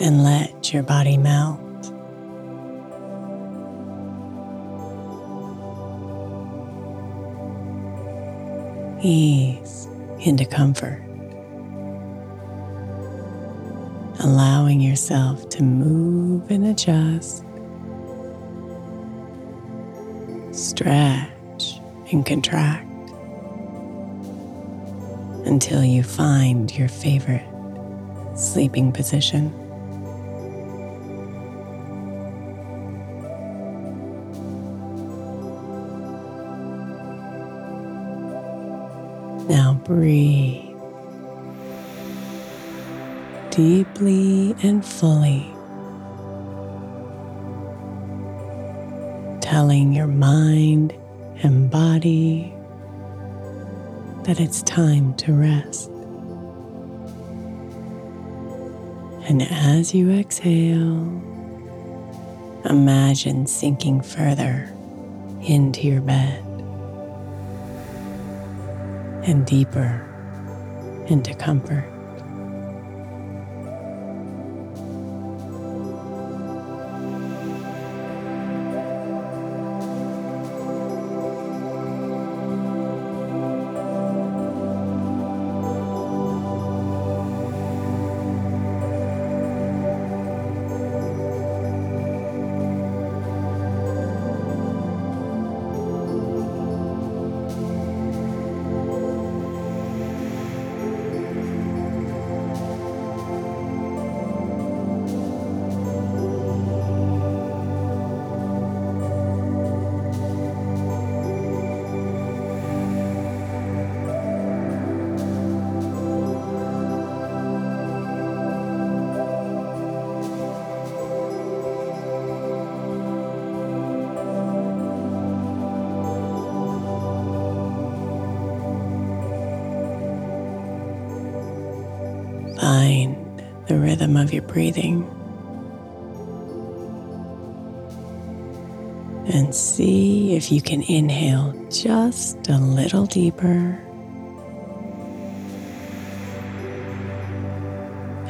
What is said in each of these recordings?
And let your body melt. Ease into comfort, allowing yourself to move and adjust, stretch and contract until you find your favorite sleeping position. Breathe deeply and fully, telling your mind and body that it's time to rest. And as you exhale, imagine sinking further into your bed and deeper into comfort. Rhythm of your breathing and see if you can inhale just a little deeper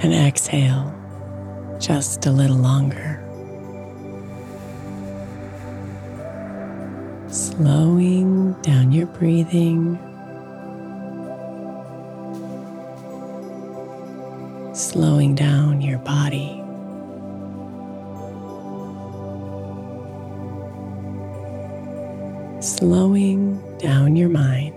and exhale just a little longer. Slowing down your breathing. Slowing down your body. Slowing down your mind.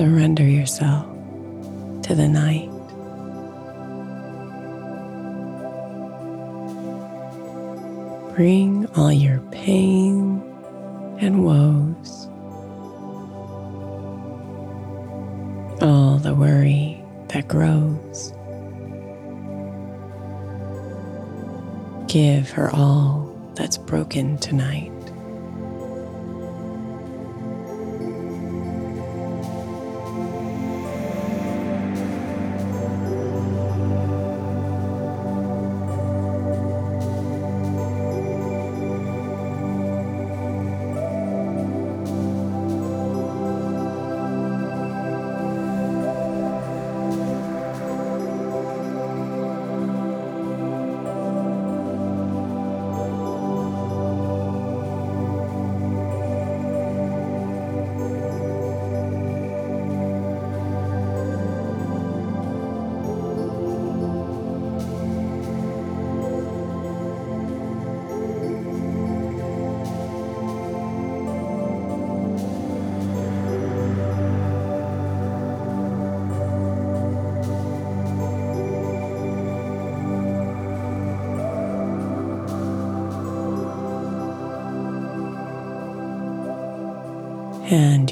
Surrender yourself to the night. Bring all your pain and woes, all the worry that grows. Give her all that's broken tonight.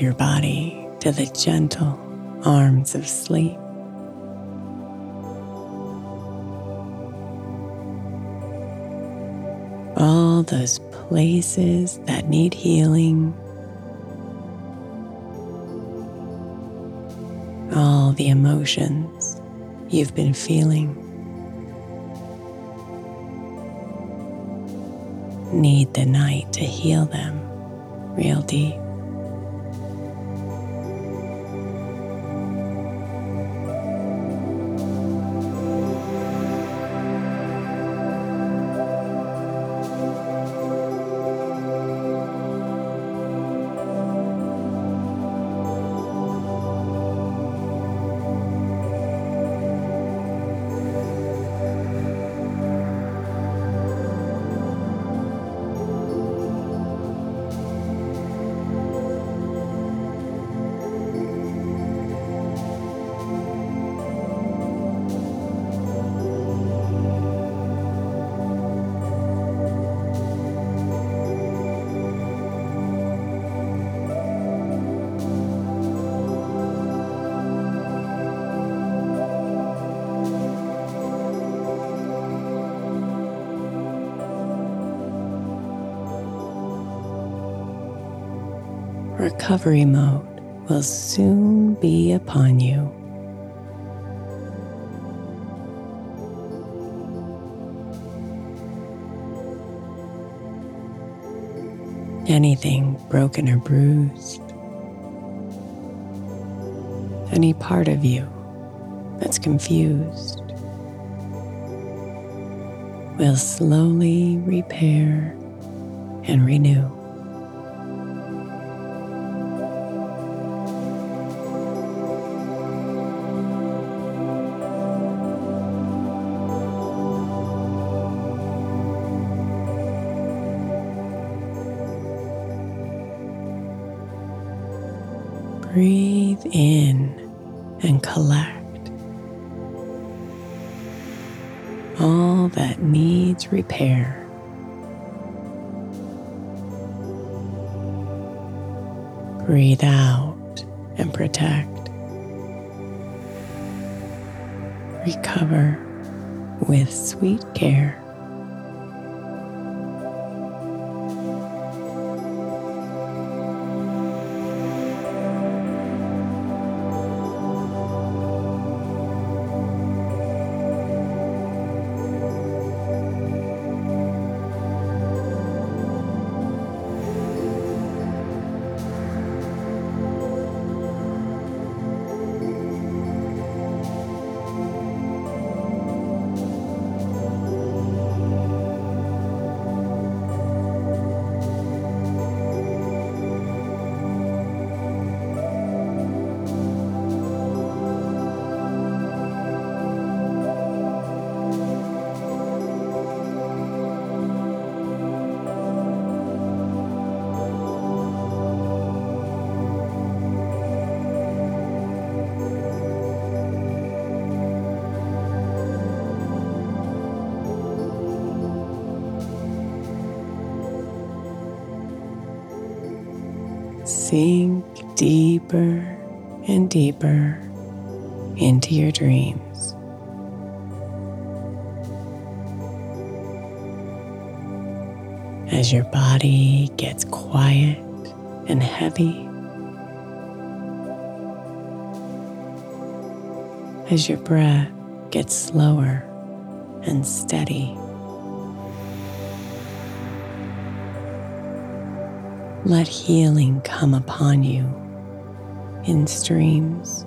Your body to the gentle arms of sleep. All those places that need healing. All the emotions you've been feeling. Need the night to heal them real deep. Recovery mode will soon be upon you. Anything broken or bruised, any part of you that's confused will slowly repair and renew. Breathe in and collect Sink deeper and deeper into your dreams. As your body gets quiet and heavy, as your breath gets slower and steady. Let healing come upon you in streams.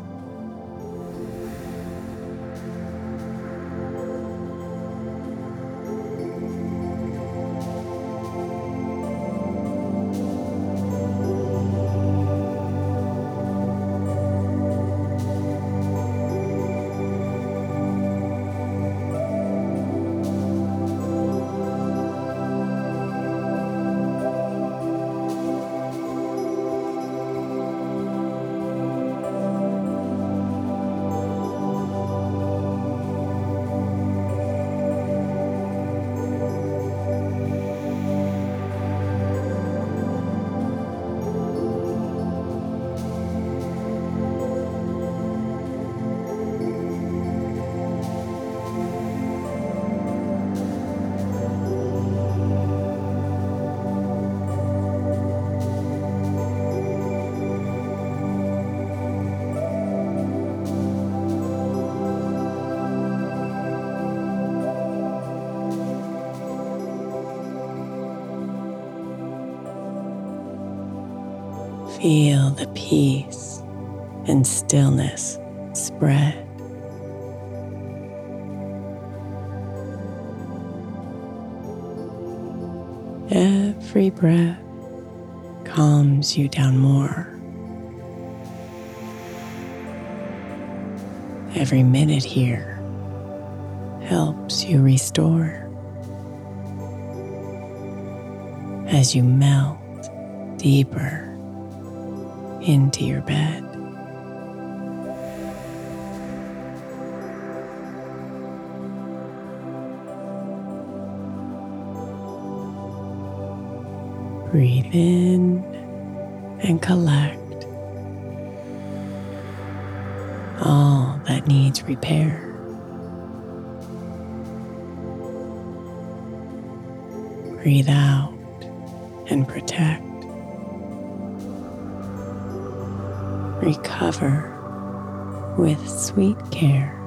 Feel the peace and stillness spread. Every breath calms you down more. Every minute here helps you restore as you melt deeper into your bed. Breathe in and collect all that needs repair. Breathe out and protect. Recover with sweet care.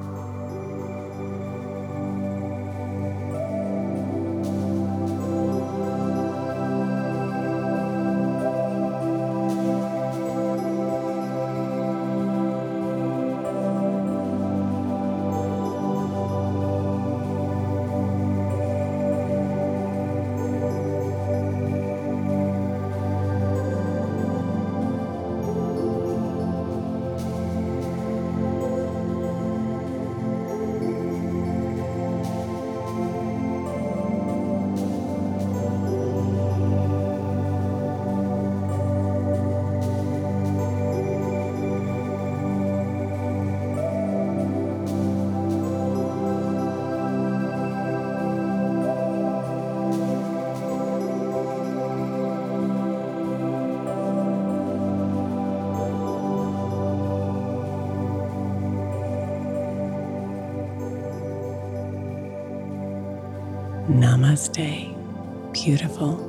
Namaste, beautiful.